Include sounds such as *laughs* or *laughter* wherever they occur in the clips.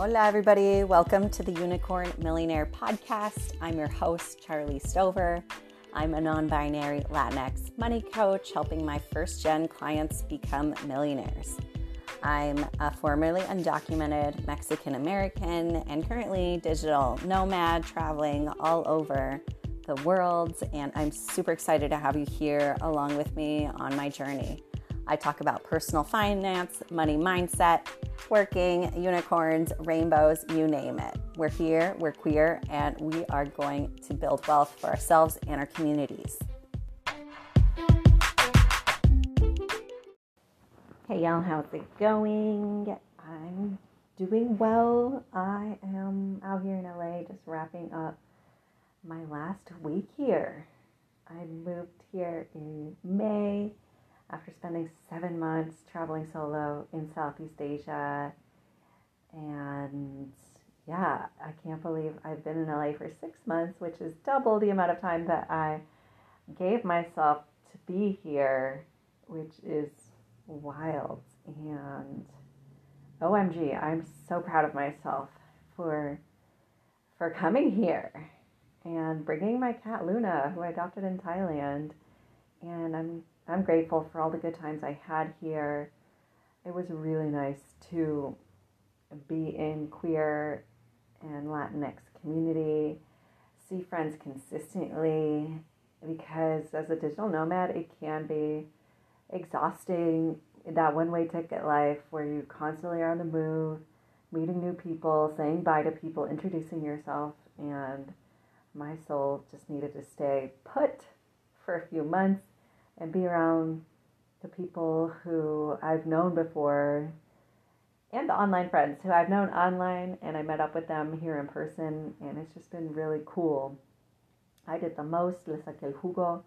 Hola, everybody. Welcome to the Unicorn Millionaire Podcast. I'm your host, Charly Stover. I'm a non binary Latinx money coach helping my first gen clients become millionaires. I'm a formerly undocumented Mexican American and currently digital nomad traveling all over the world. And I'm super excited to have you here along with me on my journey. I talk about personal finance, money mindset, working, unicorns, rainbows, you name it. We're here, we're queer, and we are going to build wealth for ourselves and our communities. Hey y'all, how's it going? I'm doing well. I am out here in LA just wrapping up my last week here. I moved here in May after spending seven months traveling solo in Southeast Asia. And yeah, I can't believe I've been in LA for six months, which is double the amount of time that I gave myself to be here, which is wild. And OMG, I'm so proud of myself for for coming here and bringing my cat Luna, who I adopted in Thailand. And I'm I'm grateful for all the good times I had here. It was really nice to be in queer and Latinx community, see friends consistently, because as a digital nomad, it can be exhausting. That one way ticket life where you constantly are on the move, meeting new people, saying bye to people, introducing yourself, and my soul just needed to stay put for a few months and be around the people who I've known before and the online friends who I've known online and I met up with them here in person and it's just been really cool. I did the most, le saqué el jugo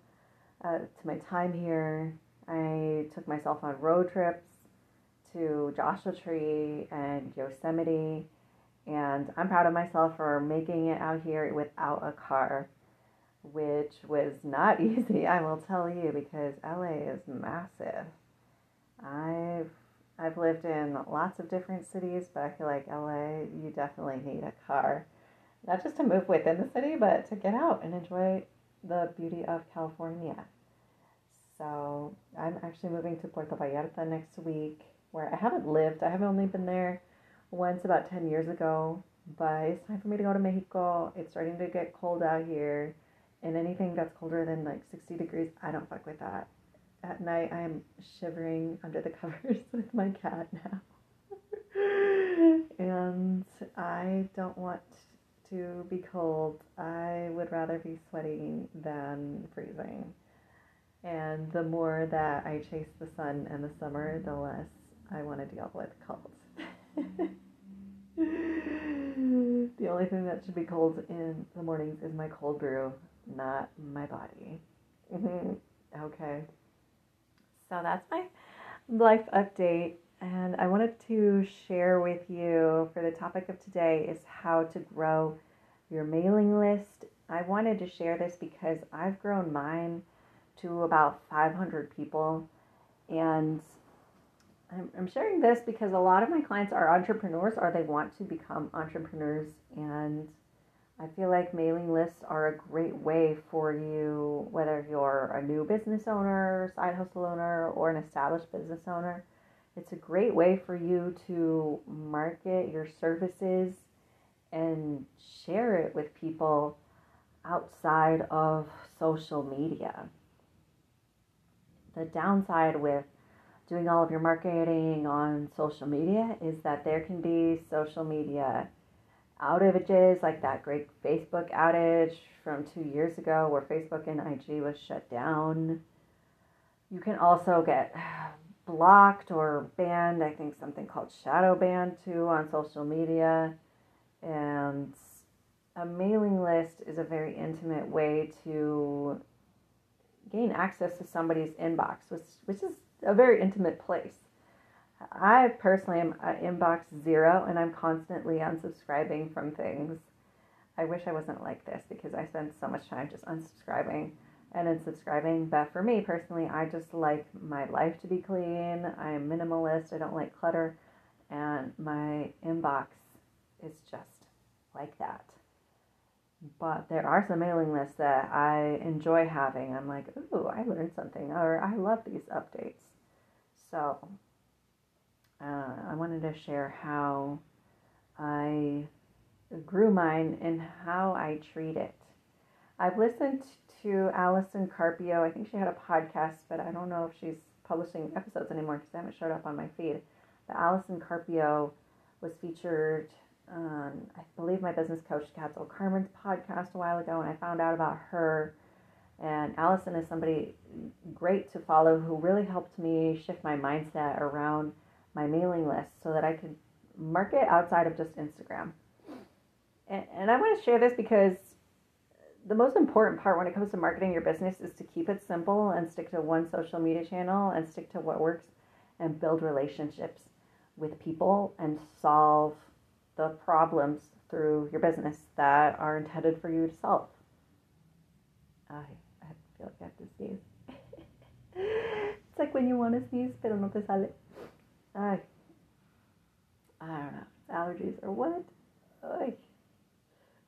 uh, to my time here. I took myself on road trips to Joshua Tree and Yosemite and I'm proud of myself for making it out here without a car which was not *laughs* easy, I will tell you, because LA is massive. I've I've lived in lots of different cities, but I feel like LA, you definitely need a car. Not just to move within the city, but to get out and enjoy the beauty of California. So I'm actually moving to Puerto Vallarta next week, where I haven't lived. I have only been there once about 10 years ago, but it's time for me to go to Mexico. It's starting to get cold out here and anything that's colder than like 60 degrees, I don't fuck with that. At night, I am shivering under the *laughs* covers with my cat now. *laughs* and I don't want to be cold. I would rather be sweating than freezing. And the more that I chase the sun and the summer, the less I want to deal with cold. *laughs* the only thing that should be cold in the mornings is my cold brew not my body. Mm-hmm. Okay. So that's my life update. And I wanted to share with you for the topic of today is how to grow your mailing list. I wanted to share this because I've grown mine to about 500 people. And I'm, I'm sharing this because a lot of my clients are entrepreneurs or they want to become entrepreneurs. And I feel like mailing lists are a great way for you, whether you're a new business owner, side hustle owner, or an established business owner. It's a great way for you to market your services and share it with people outside of social media. The downside with doing all of your marketing on social media is that there can be social media outages, like that great Facebook outage from two years ago where Facebook and IG was shut down. You can also get *sighs* blocked or banned, I think something called shadow ban too on social media. And a mailing list is a very intimate way to gain access to somebody's inbox, which, which is a very intimate place. I personally am at inbox zero and I'm constantly unsubscribing from things. I wish I wasn't like this because I spend so much time just unsubscribing and unsubscribing. But for me personally, I just like my life to be clean. I am minimalist. I don't like clutter. And my inbox is just like that. But there are some mailing lists that I enjoy having. I'm like, ooh, I learned something, or I love these updates. So uh, I wanted to share how I grew mine and how I treat it. I've listened to Allison Carpio. I think she had a podcast, but I don't know if she's publishing episodes anymore because they haven't showed up on my feed. But Allison Carpio was featured on, I believe, my business coach, Katzel Carmen's podcast a while ago, and I found out about her. And Allison is somebody great to follow who really helped me shift my mindset around list so that I could market outside of just Instagram. And, and I want to share this because the most important part when it comes to marketing your business is to keep it simple and stick to one social media channel and stick to what works and build relationships with people and solve the problems through your business that are intended for you to solve. I, I feel like I have to sneeze. *laughs* it's like when you want to sneeze, pero no te sale. I, I don't know. Allergies or what? Ay.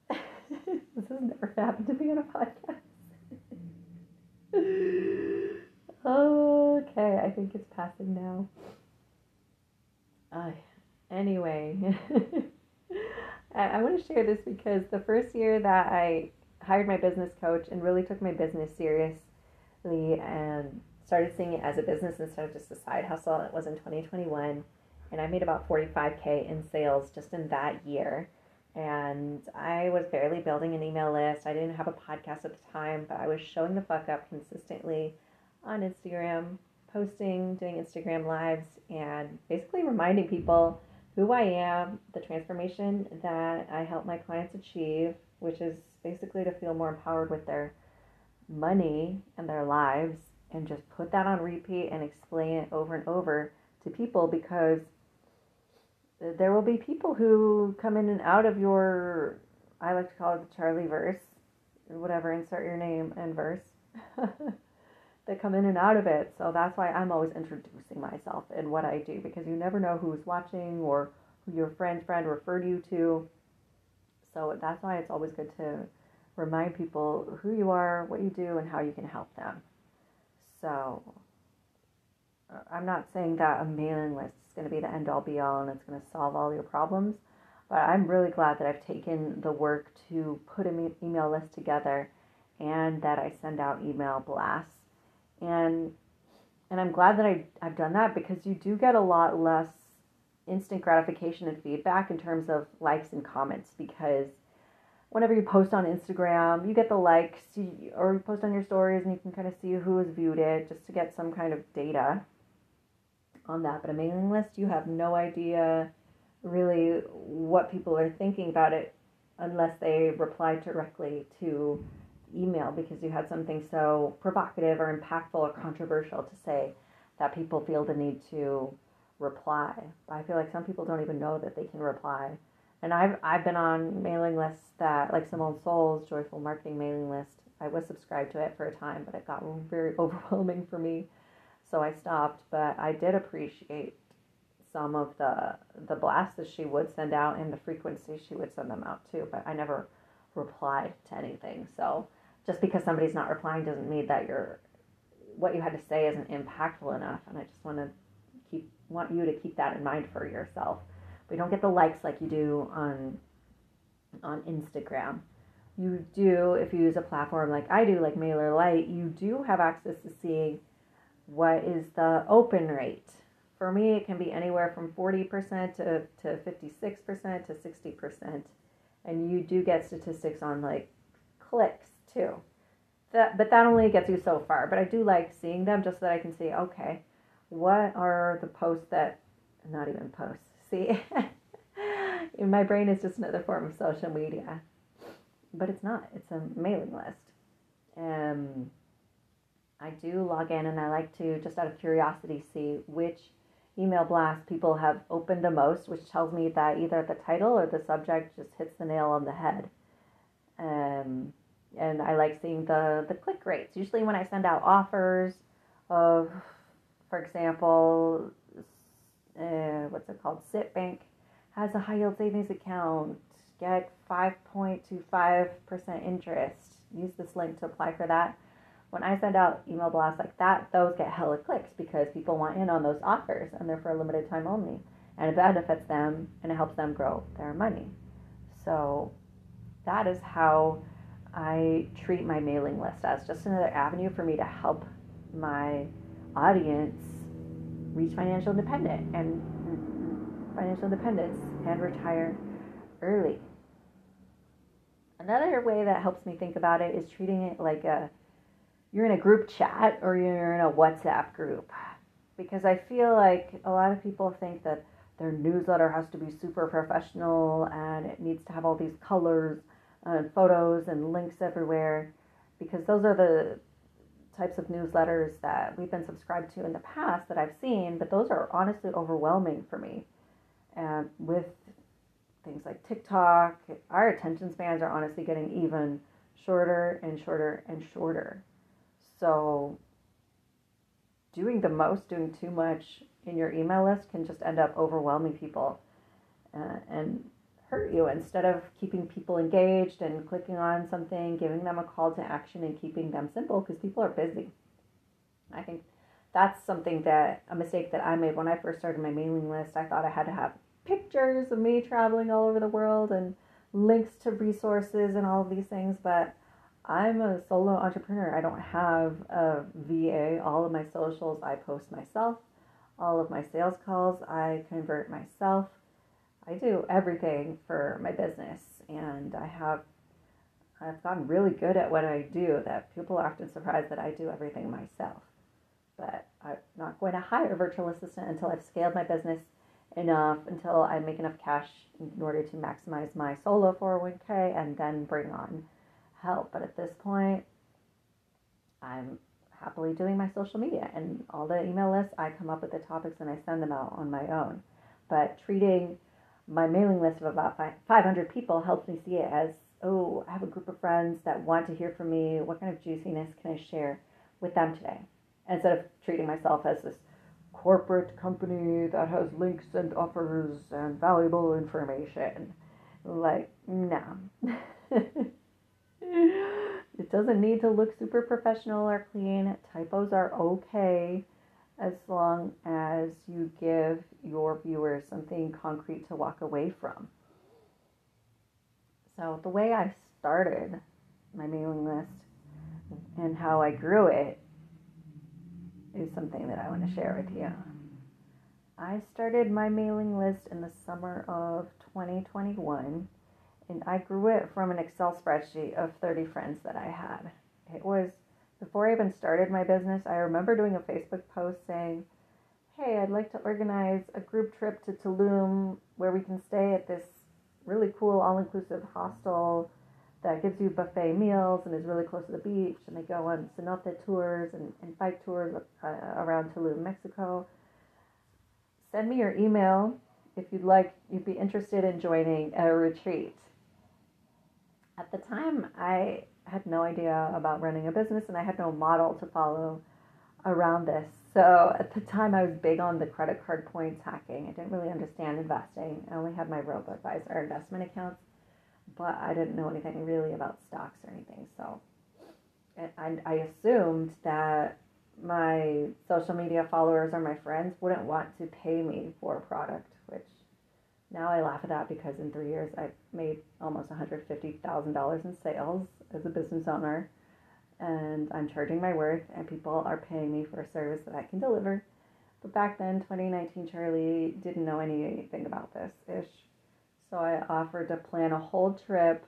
*laughs* this has never happened to me on a podcast. okay, I think it's passing now. Uh, anyway, *laughs* I, I want to share this because the first year that I hired my business coach and really took my business seriously and started seeing it as a business instead of just a side hustle, it was in 2021. And I made about 45K in sales just in that year and I was barely building an email list. I didn't have a podcast at the time, but I was showing the fuck up consistently on Instagram, posting, doing Instagram lives, and basically reminding people who I am, the transformation that I help my clients achieve, which is basically to feel more empowered with their money and their lives, and just put that on repeat and explain it over and over to people because there will be people who come in and out of your I like to call it the Charly verse, whatever, insert your name and verse. *laughs* that come in and out of it. So that's why I'm always introducing myself and what I do because you never know who's watching or who your friend's friend referred you to. So that's why it's always good to remind people who you are, what you do, and how you can help them. So uh, I'm not saying that a mailing list going to be the end all be all and it's going to solve all your problems. But I'm really glad that I've taken the work to put an email list together and that I send out email blasts. And and I'm glad that I, I've done that because you do get a lot less instant gratification and feedback in terms of likes and comments because whenever you post on Instagram, you get the likes or you post on your stories and you can kind of see who has viewed it just to get some kind of data on that. But a mailing list, you have no idea really what people are thinking about it unless they reply directly to email because you had something so provocative or impactful or controversial to say that people feel the need to reply. I feel like some people don't even know that they can reply. And I've I've been on mailing lists that like Simone Seol's Joyful Marketing mailing list. I was subscribed to it for a time, but it got very *laughs* overwhelming for me so I stopped. But I did appreciate some of the the blasts that she would send out and the frequency she would send them out too. But I never replied to anything. So just because somebody's not replying doesn't mean that you're what you had to say isn't impactful enough. And I just want to keep want you to keep that in mind for yourself. We don't get the likes like you do on on Instagram. You do if you use a platform like I do, like MailerLite. You do have access to seeing what is the open rate? For me, it can be anywhere from 40% to, to 56% to 60%. And you do get statistics on like clicks too. That, but that only gets you so far. But I do like seeing them just so that I can see, okay, what are the posts that, not even posts, see? *laughs* My brain is just another form of social media. But it's not, it's a mailing list. Um, I do log in and I like to, just out of curiosity, see which email blast people have opened the most, which tells me that either the title or the subject just hits the nail on the head. Um, and I like seeing the, the click rates. Usually, when I send out offers of, for example, uh, what's it called? Citibank has a high yield savings account, get 5.25% interest. Use this link to apply for that. When I send out email blasts like that, those get hella clicks because people want in on those offers and they're for a limited time only. And it benefits them and it helps them grow their money. So that is how I treat my mailing list as just another avenue for me to help my audience reach financial independence and financial independence and retire early. Another way that helps me think about it is treating it like a you're in a group chat or you're in a WhatsApp group. Because I feel like a lot of people think that their newsletter has to be super professional and it needs to have all these colors and photos and links everywhere because those are the types of newsletters that we've been subscribed to in the past that I've seen, but those are honestly overwhelming for me. And with things like TikTok, our attention spans are honestly getting even shorter and shorter and shorter. So, doing the most, doing too much in your email list can just end up overwhelming people uh, and hurt you instead of keeping people engaged and clicking on something, giving them a call to action, and keeping them simple because people are busy. I think that's something that a mistake that I made when I first started my mailing list. I thought I had to have pictures of me traveling all over the world and links to resources and all of these things, but I'm a solo entrepreneur. I don't have a VA. All of my socials I post myself. All of my sales calls I convert myself. I do everything for my business and I have I've gotten really good at what I do that people are often surprised that I do everything myself. But I'm not going to hire a virtual assistant until I've scaled my business enough until I make enough cash in order to maximize my solo 401k and then bring on help. But at this point, I'm happily doing my social media and all the email lists. I come up with the topics and I send them out on my own. But treating my mailing list of about 500 people helps me see it as oh, I have a group of friends that want to hear from me. What kind of juiciness can I share with them today? Instead of treating myself as this corporate company that has links and offers and valuable information. Like, no. *laughs* it doesn't need to look super professional or clean. Typos are okay as long as you give your viewers something concrete to walk away from. So, the way I started my mailing list and how I grew it is something that I want to share with you. I started my mailing list in the summer of 2021 and I grew it from an Excel spreadsheet of 30 friends that I had. It was before I even started my business, I remember doing a Facebook post saying, Hey, I'd like to organize a group trip to Tulum where we can stay at this really cool all inclusive hostel that gives you buffet meals and is really close to the beach. And they go on cenote tours and, and bike tours uh, around Tulum, Mexico. Send me your email if you'd like, you'd be interested in joining a retreat. At the time, I had no idea about running a business and I had no model to follow around this. So at the time, I was big on the credit card points hacking. I didn't really understand investing. I only had my robo advisor investment accounts but I didn't know anything really about stocks or anything. So, and I assumed that my social media followers or my friends wouldn't want to pay me for a product, which now I laugh at that because in three years I've made almost $150,000 in sales as a business owner and I'm charging my worth and people are paying me for a service that I can deliver. But back then, 2019, Charly didn't know anything about this ish. So I offered to plan a whole trip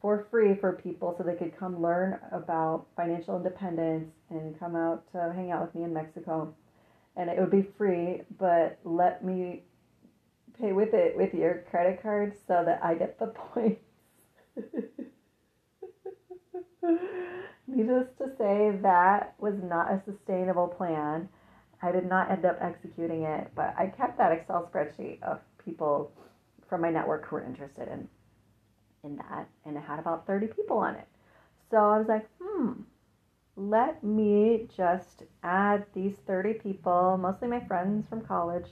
for free for people so they could come learn about financial independence and come out to hang out with me in Mexico. And it would be free, but let me pay with it with your credit card so that I get the *laughs* points. Needless to say, that was not a sustainable plan. I did not end up executing it, but I kept that Excel spreadsheet of people from my network who were interested in in that, and it had about 30 people on it. So I was like, hmm, let me just add these 30 people, mostly my friends from college,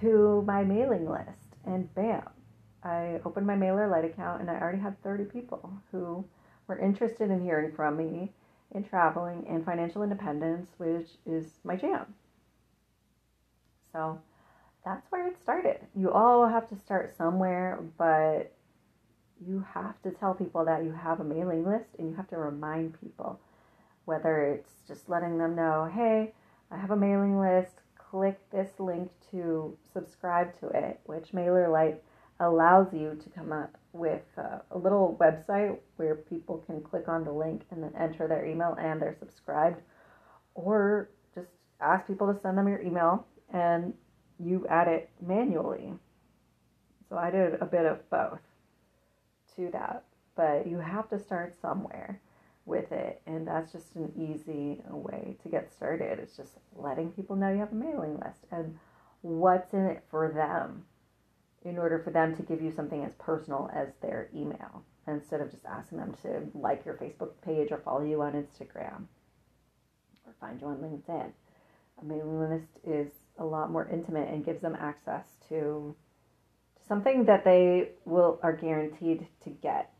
to my mailing list, and bam, I opened my mailer MailerLite account, and I already had 30 people who were interested in hearing from me in traveling and financial independence, which is my jam. So that's where it started. You all have to start somewhere, but you have to tell people that you have a mailing list and you have to remind people, whether it's just letting them know, hey, I have a mailing list, click this link to subscribe to it, which MailerLite allows you to come up with uh, a little website where people can click on the link and then enter their email and they're subscribed, or just ask people to send them your email and you add it manually. So I did a bit of both to that, but you have to start somewhere with it, and that's just an easy way to get started. It's just letting people know you have a mailing list and what's in it for them in order for them to give you something as personal as their email instead of just asking them to like your Facebook page or follow you on Instagram or find you on LinkedIn. A mailing list is a lot more intimate and gives them access to, something that they will are guaranteed to get.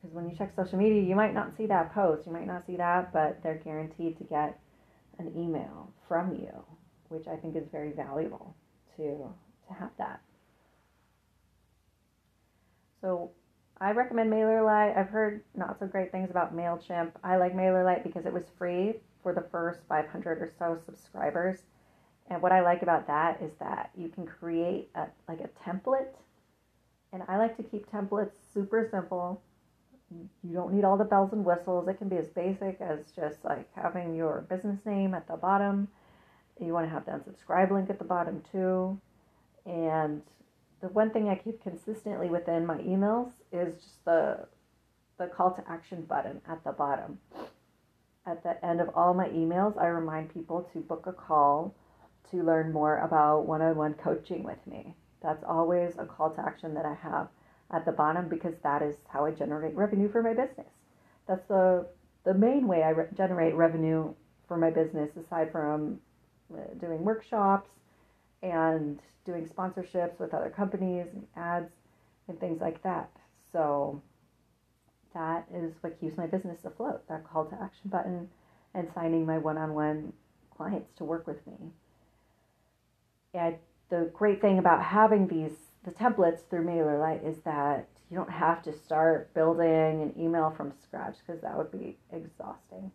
Because when you check social media, you might not see that post, you might not see that, but they're guaranteed to get an email from you, which I think is very valuable to to have that. So I recommend MailerLite. I've heard not so great things about MailChimp. I like MailerLite because it was free for the first 500 or so subscribers. And what I like about that is that you can create a, like a template. And I like to keep templates super simple. You don't need all the bells and whistles. It can be as basic as just like having your business name at the bottom. You want to have the unsubscribe link at the bottom too. And the one thing I keep consistently within my emails is just the the call to action button at the bottom. At the end of all my emails, I remind people to book a call to learn more about one-on-one coaching with me. That's always a call to action that I have at the bottom because that is how I generate revenue for my business. That's the the main way I re- generate revenue for my business aside from Uh, doing workshops and doing sponsorships with other companies and ads and things like that. So that is what keeps my business afloat that call to action button and signing my one on one clients to work with me. And the great thing about having these the templates through MailerLite is that you don't have to start building an email from scratch because that would be exhausting.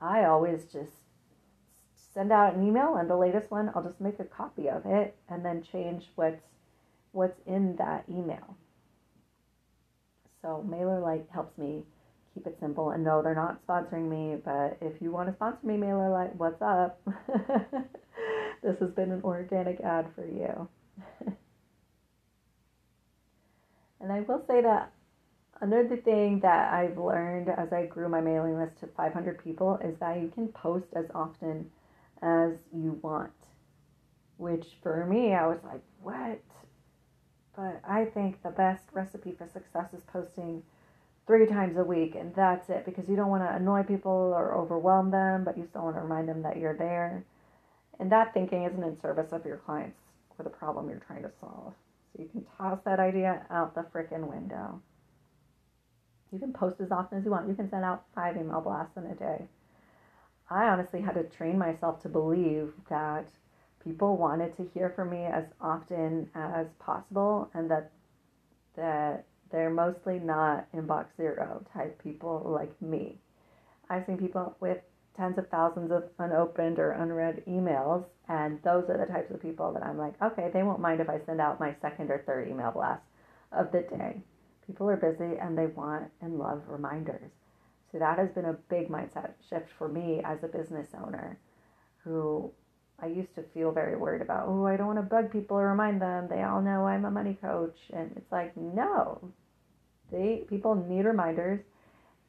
I always just send out an email and the latest one I'll just make a copy of it and then change what's what's in that email. So MailerLite helps me keep it simple and no they're not sponsoring me but if you want to sponsor me MailerLite what's up? *laughs* this has been an organic ad for you. *laughs* and I will say that Another thing that I've learned as I grew my mailing list to 500 people is that you can post as often as you want. Which for me, I was like, what? But I think the best recipe for success is posting three times a week, and that's it because you don't want to annoy people or overwhelm them, but you still want to remind them that you're there. And that thinking isn't in service of your clients or the problem you're trying to solve. So you can toss that idea out the freaking window. You can post as often as you want. You can send out five email blasts in a day. I honestly had to train myself to believe that people wanted to hear from me as often as possible and that that they're mostly not inbox zero type people like me. I've seen people with tens of thousands of unopened or unread emails, and those are the types of people that I'm like, okay, they won't mind if I send out my second or third email blast of the day. People are busy and they want and love reminders. So that has been a big mindset shift for me as a business owner who I used to feel very worried about, oh, I don't want to bug people or remind them. They all know I'm a money coach. And it's like, no. They people need reminders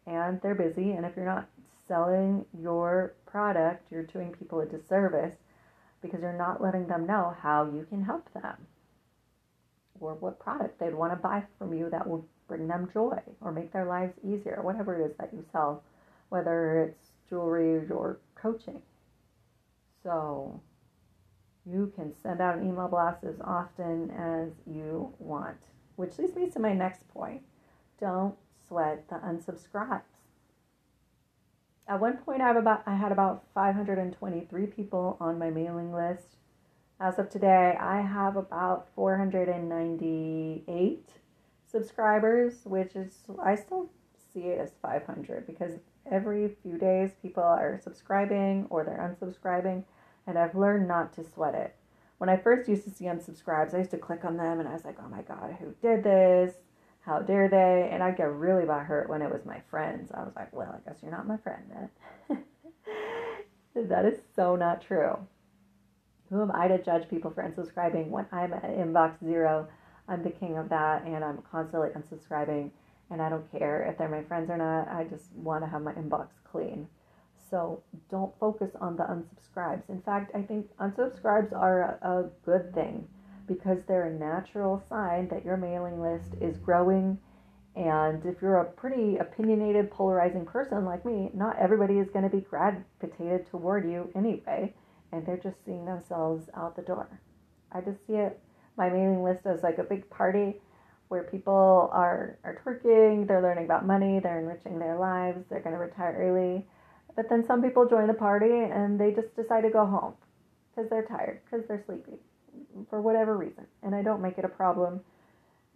and they're busy and if you're not selling your product, you're doing people a disservice because you're not letting them know how you can help them or what product they'd want to buy from you that will bring them joy or make their lives easier, whatever it is that you sell, whether it's jewelry or coaching. So You can send out an email blast as often as you want. Which leads me to my next point. Don't sweat the unsubscribes. At one point I have about I had about 523 people on my mailing list. As of today, I have about 498 subscribers, which is I still see it as 500 because every few days people are subscribing or they're unsubscribing and I've learned not to sweat it. When I first used to see unsubscribes, I used to click on them and I was like, oh my God, who did this? How dare they? And I'd get really bad hurt when it was my friends. I was like, well, I guess you're not my friend then. *laughs* that is so not true. Who am I to judge people for unsubscribing when I'm at inbox zero? I'm the king of that and I'm constantly unsubscribing and I don't care if they're my friends or not. I just want to have my inbox clean. So don't focus on the unsubscribes. In fact, I think unsubscribes are a, a good thing because they're a natural sign that your mailing list is growing. And if you're a pretty opinionated, polarizing person like me, not everybody is going to be gravitated toward you anyway. And they're just seeing themselves out the door. I just see it, my mailing list as like a big party where people are, are twerking, they're learning about money, they're enriching their lives, they're going to retire early but then some people join the party and they just decide to go home because they're tired, because they're sleepy, for whatever reason. And I don't make it a problem.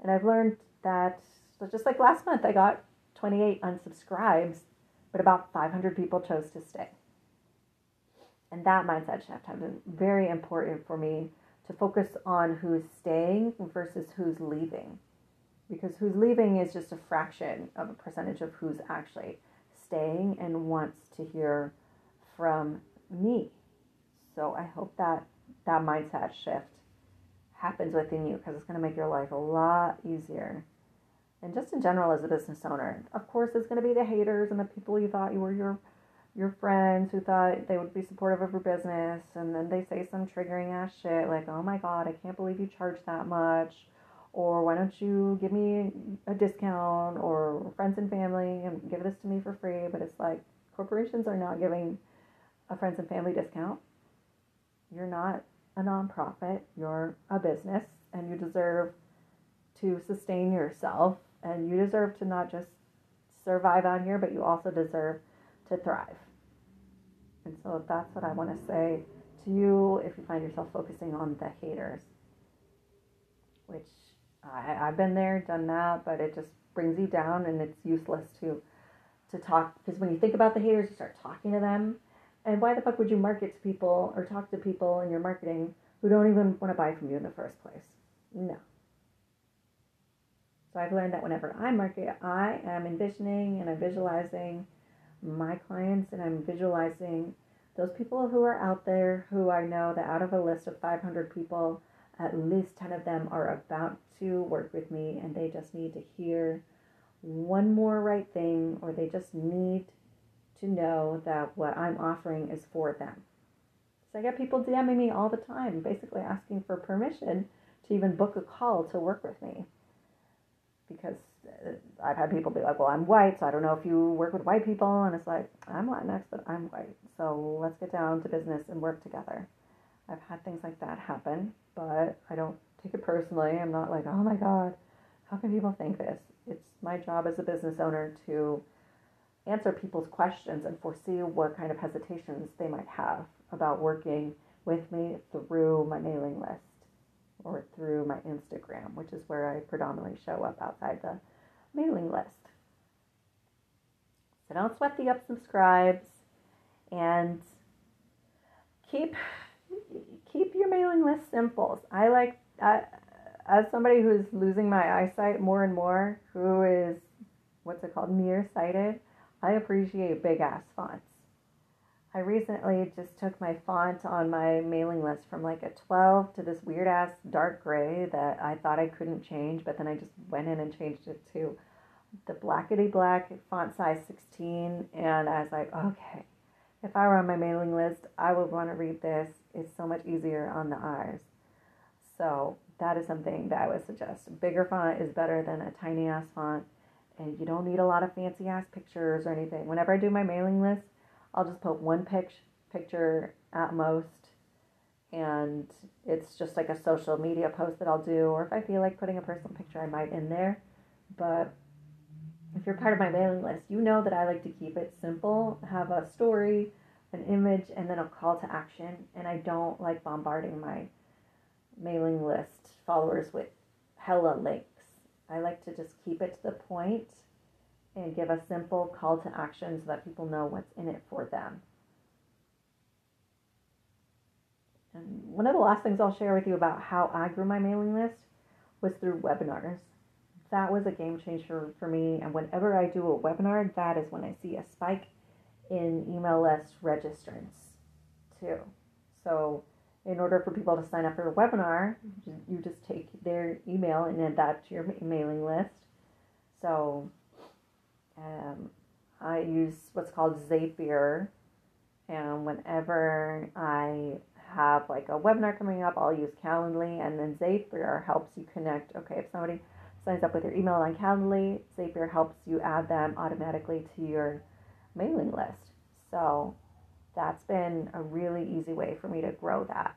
And I've learned that, so just like last month, I got 28 unsubscribes, but about 500 people chose to stay. And that mindset shift has been very important for me to focus on who's staying versus who's leaving. Because who's leaving is just a fraction of a percentage of who's actually staying and wants to hear from me. So I hope that that mindset shift happens within you because it's going to make your life a lot easier. And just in general, as a business owner, of course, there's going to be the haters and the people you thought you were your your friends who thought they would be supportive of your business, and then they say some triggering ass shit like, "Oh my god, I can't believe you charge that much," or why don't you give me a discount or friends and family and give this to me for free? But it's like corporations are not giving a friends and family discount. You're not a nonprofit you're a business and you deserve to sustain yourself and you deserve to not just survive on here but you also deserve to thrive and so that's what i want to say to you if you find yourself focusing on the haters which I, I've been there, done that, but it just brings you down and it's useless to to talk because when you think about the haters, you start talking to them. And why the fuck would you market to people or talk to people in your marketing who don't even want to buy from you in the first place? No. So I've learned that whenever I market, I am envisioning and I'm visualizing my clients and I'm visualizing those people who are out there who I know that out of a list of 500 people, at least 10 of them are about to work with me and they just need to hear one more right thing or they just need to know that what I'm offering is for them. So I get people DMing me all the time, basically asking for permission to even book a call to work with me. Because I've had people be like, well, I'm white, so I don't know if you work with white people. And it's like, I'm Latinx, but I'm white. So let's get down to business and work together. I've had things like that happen, but I don't take it personally. I'm not like, oh my God, how can people think this? It's my job as a business owner to answer people's questions and foresee what kind of hesitations they might have about working with me through my mailing list or through my Instagram, which is where I predominantly show up outside the mailing list. So don't sweat the unsubscribes and keep keep your mailing list simple. I like uh, as somebody who's losing my eyesight more and more, who is what's it called nearsighted, I appreciate big ass fonts. I recently just took my font on my mailing list from like a 12 to this weird ass dark gray that I thought I couldn't change, but then I just went in and changed it to the blackety black font size 16. And I was like, okay, if I were on my mailing list, I would want to read this. It's so much easier on the eyes. So that is something that I would suggest. Bigger font is better than a tiny ass font. And you don't need a lot of fancy ass pictures or anything. Whenever I do my mailing list, I'll just put one pic- picture at most and it's just like a social media post that I'll do, or if I feel like putting a personal picture, I might in there. But if you're part of my mailing list, you know that I like to keep it simple, have a story, an image, and then a call to action. And I don't like bombarding my mailing list followers with hella links. I like to just keep it to the point and give a simple call to action so that people know what's in it for them. And one of the last things I'll share with you about how I grew my mailing list was through webinars. That was a game changer for me. And whenever I do a webinar, that is when I see a spike in email list registrants too. So, in order for people to sign up for a webinar, mm-hmm. you just take their email and add that to your mailing list. So, um, I use what's called Zapier, and whenever I have like a webinar coming up, I'll use Calendly, and then Zapier helps you connect. Okay, if somebody signs up with your email on Calendly, Zapier helps you add them automatically to your mailing list. So that's been a really easy way for me to grow that.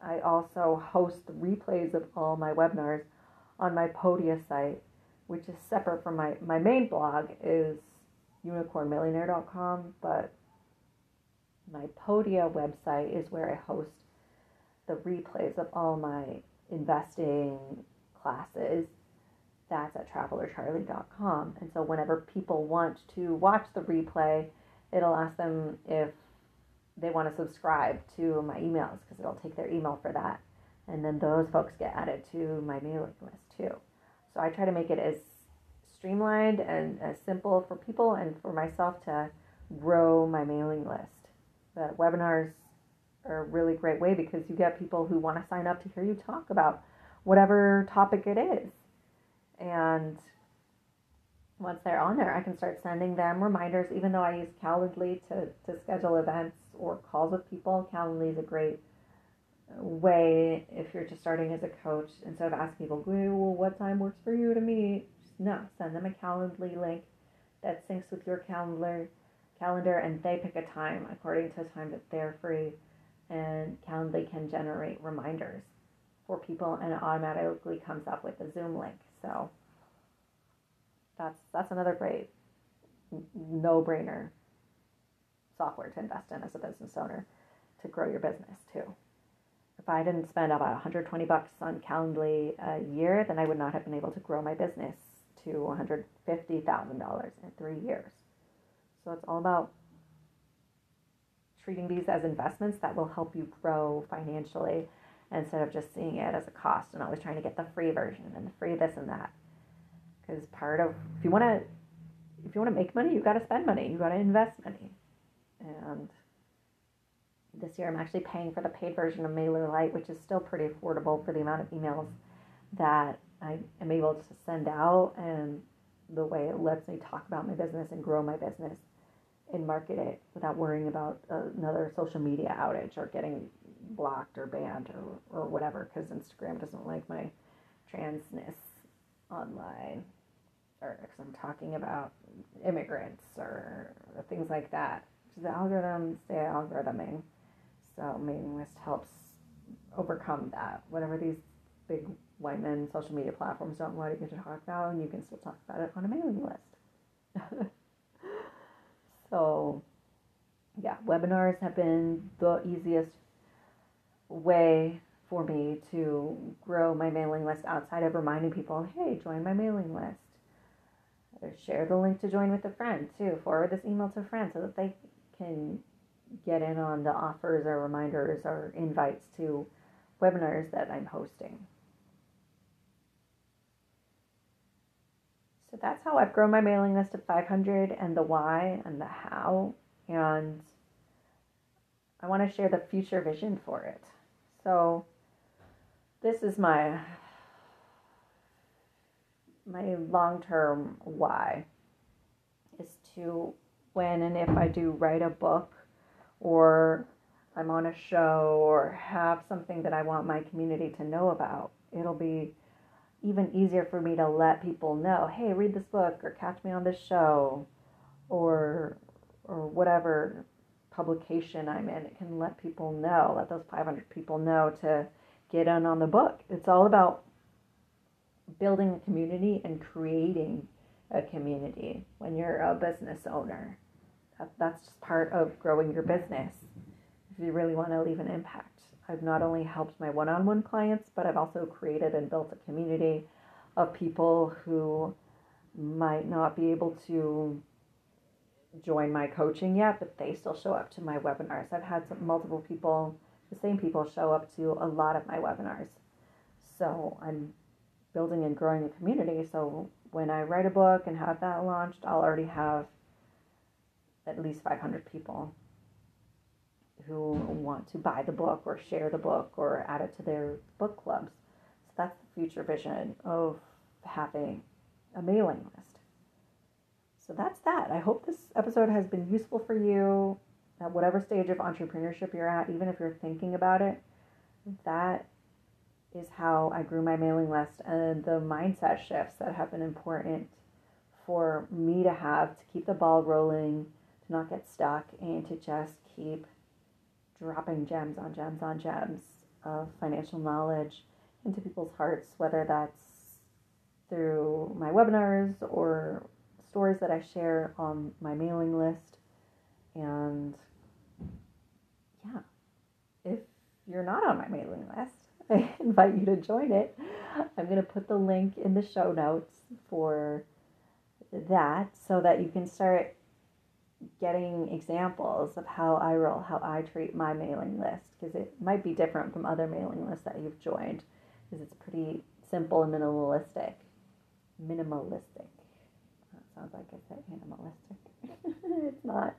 I also host replays of all my webinars on my Podia site, which is separate from my, my main blog is unicornmillionaire.com, but my Podia website is where I host the replays of all my investing classes. That's at travelercharly.com. And so whenever people want to watch the replay, it'll ask them if they want to subscribe to my emails because it'll take their email for that. And then those folks get added to my mailing list too. So I try to make it as streamlined and as simple for people and for myself to grow my mailing list that webinars are a really great way because you get people who want to sign up to hear you talk about whatever topic it is. And once they're on there, I can start sending them reminders, even though I use Calendly to, to schedule events or calls with people. Calendly is a great way if you're just starting as a coach. Instead of asking people, well, what time works for you to meet? Just no, send them a Calendly link that syncs with your calendar calendar and they pick a time according to a time that they're free and Calendly can generate reminders for people and it automatically comes up with a Zoom link. So that's that's another great no-brainer software to invest in as a business owner to grow your business too. If I didn't spend about 120 bucks on Calendly a year, then I would not have been able to grow my business to $150,000 in 3 years. So it's all about treating these as investments that will help you grow financially instead of just seeing it as a cost and always trying to get the free version and the free this and that. Because part of if you want to if you want to make money, you got to spend money. You got to invest money. And this year I'm actually paying for the paid version of MailerLite, which is still pretty affordable for the amount of emails that I am able to send out and the way it lets me talk about my business and grow my business and market it without worrying about another social media outage or getting blocked or banned or, or whatever because Instagram doesn't like my transness online or because I'm talking about immigrants or things like that. The algorithms stay algorithming. So mailing list helps overcome that. Whatever these big white men social media platforms don't want you to talk about, and you can still talk about it on a mailing list. *laughs* So, yeah, webinars have been the easiest way for me to grow my mailing list outside of reminding people, hey, join my mailing list. Or share the link to join with a friend too. Forward this email to a friend so that they can get in on the offers or reminders or invites to webinars that I'm hosting. So that's how I've grown my mailing list to 500 and the why and the how. And I want to share the future vision for it. So this is my my long-term why is to when and if I do write a book or I'm on a show or have something that I want my community to know about, it'll be even easier for me to let people know, hey, read this book or catch me on this show or or whatever publication I'm in. It can let people know, let those 500 people know to get in on the book. It's all about building a community and creating a community when you're a business owner. That, that's just part of growing your business if you really want to leave an impact. I've not only helped my one on one clients, but I've also created and built a community of people who might not be able to join my coaching yet, but they still show up to my webinars. I've had some, multiple people, the same people, show up to a lot of my webinars. So I'm building and growing a community. So when I write a book and have that launched, I'll already have at least 500 people who want to buy the book or share the book or add it to their book clubs. So that's the future vision of having a mailing list. So that's that. I hope this episode has been useful for you at whatever stage of entrepreneurship you're at, even if you're thinking about it. That is how I grew my mailing list and the mindset shifts that have been important for me to have to keep the ball rolling, to not get stuck, and to just keep dropping gems on gems on gems of financial knowledge into people's hearts, whether that's through my webinars or stories that I share on my mailing list. And yeah, if you're not on my mailing list, *laughs* I invite you to join it. I'm going to put the link in the show notes for that so that you can start getting examples of how I roll, how I treat my mailing list, because it might be different from other mailing lists that you've joined, because it's pretty simple and minimalistic. Minimalistic. That sounds like I said animalistic. *laughs* it's not.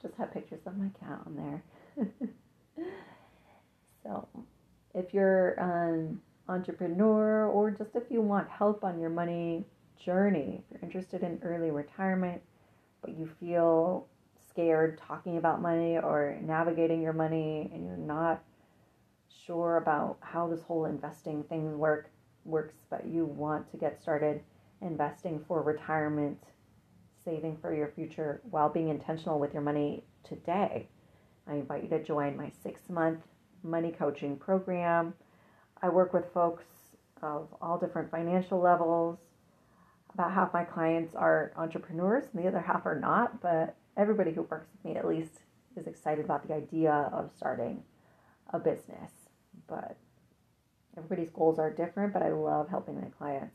Just have pictures of my cat on there. *laughs* so, if you're an entrepreneur or just if you want help on your money journey, if you're interested in early retirement, but you feel scared talking about money or navigating your money and you're not sure about how this whole investing thing work works but you want to get started investing for retirement saving for your future while being intentional with your money today. I invite you to join my six month money coaching program. I work with folks of all different financial levels about half my clients are entrepreneurs and the other half are not, but everybody who works with me at least is excited about the idea of starting a business. But everybody's goals are different, but I love helping my clients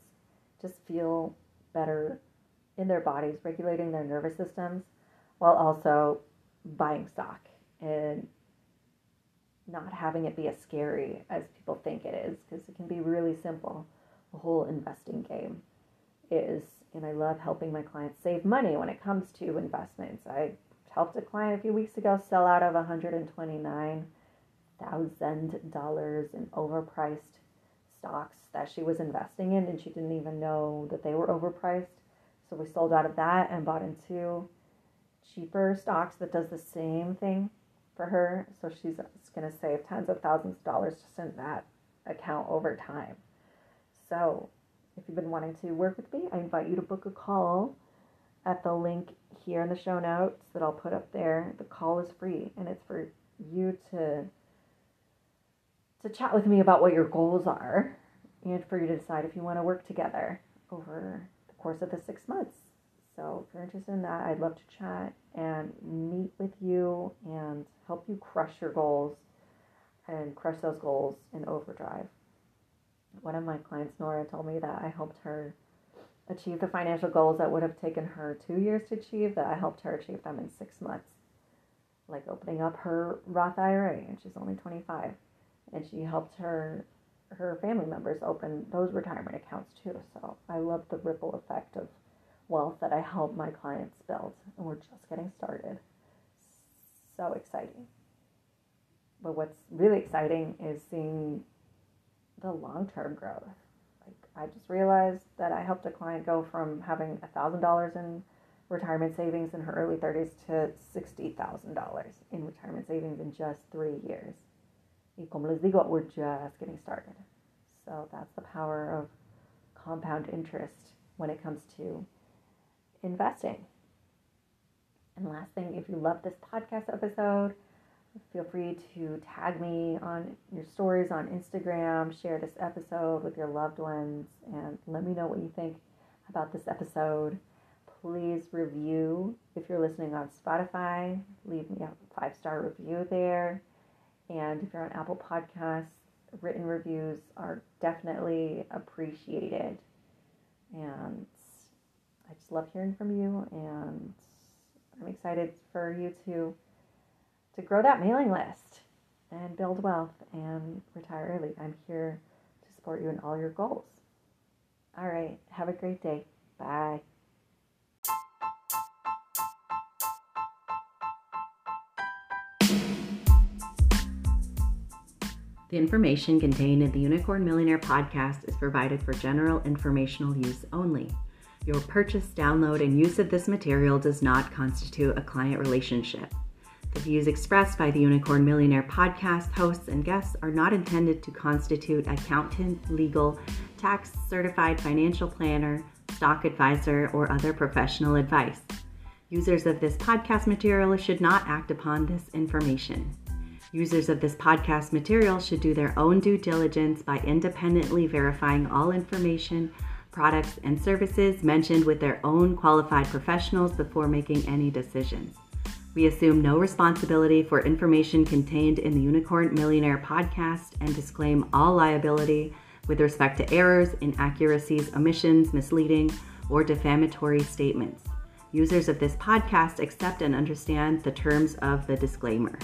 just feel better in their bodies, regulating their nervous systems while also buying stock and not having it be as scary as people think it is because it can be really simple, the whole investing game is, and I love helping my clients save money when it comes to investments. I helped a client a few weeks ago sell out of $129,000 in overpriced stocks that she was investing in, and she didn't even know that they were overpriced. So we sold out of that and bought into cheaper stocks that does the same thing for her. So she's going to save tens of thousands of dollars just in that account over time. So if you've been wanting to work with me, I invite you to book a call at the link here in the show notes that I'll put up there. The call is free and it's for you to to chat with me about what your goals are and for you to decide if you want to work together over the course of the 6 months. So, if you're interested in that, I'd love to chat and meet with you and help you crush your goals and crush those goals in overdrive one of my clients, Nora, told me that I helped her achieve the financial goals that would have taken her two years to achieve, that I helped her achieve them in six months. Like opening up her Roth IRA, and she's only 25. And she helped her her family members open those retirement accounts too. So I love the ripple effect of wealth that I help my clients build. And we're just getting started. So exciting. But what's really exciting is seeing the long term growth. Like I just realized that I helped a client go from having a thousand dollars in retirement savings in her early 30s to $60,000 in retirement savings in just three years. Y como les digo, we're just getting started. So that's the power of compound interest when it comes to investing. And last thing, if you love this podcast episode, feel free to tag me on your stories on Instagram, share this episode with your loved ones, and let me know what you think about this episode. Please review if you're listening on Spotify. Leave me a five star review there. And if you're on Apple Podcasts, written reviews are definitely appreciated. And I just love hearing from you, and I'm excited for you to to grow that mailing list and build wealth and retire early. I'm here to support you in all your goals. All right, have a great day. Bye. The information contained in the Unicorn Millionaire podcast is provided for general informational use only. Your purchase, download, and use of this material does not constitute a client relationship. The views expressed by the Unicorn Millionaire podcast hosts and guests are not intended to constitute accountant, legal, tax certified financial planner, stock advisor, or other professional advice. Users of this podcast material should not act upon this information. Users of this podcast material should do their own due diligence by independently verifying all information, products, and services mentioned with their own qualified professionals before making any decisions. We assume no responsibility for information contained in the Unicorn Millionaire podcast and disclaim all liability with respect to errors, inaccuracies, omissions, misleading, or defamatory statements. Users of this podcast accept and understand the terms of the disclaimer.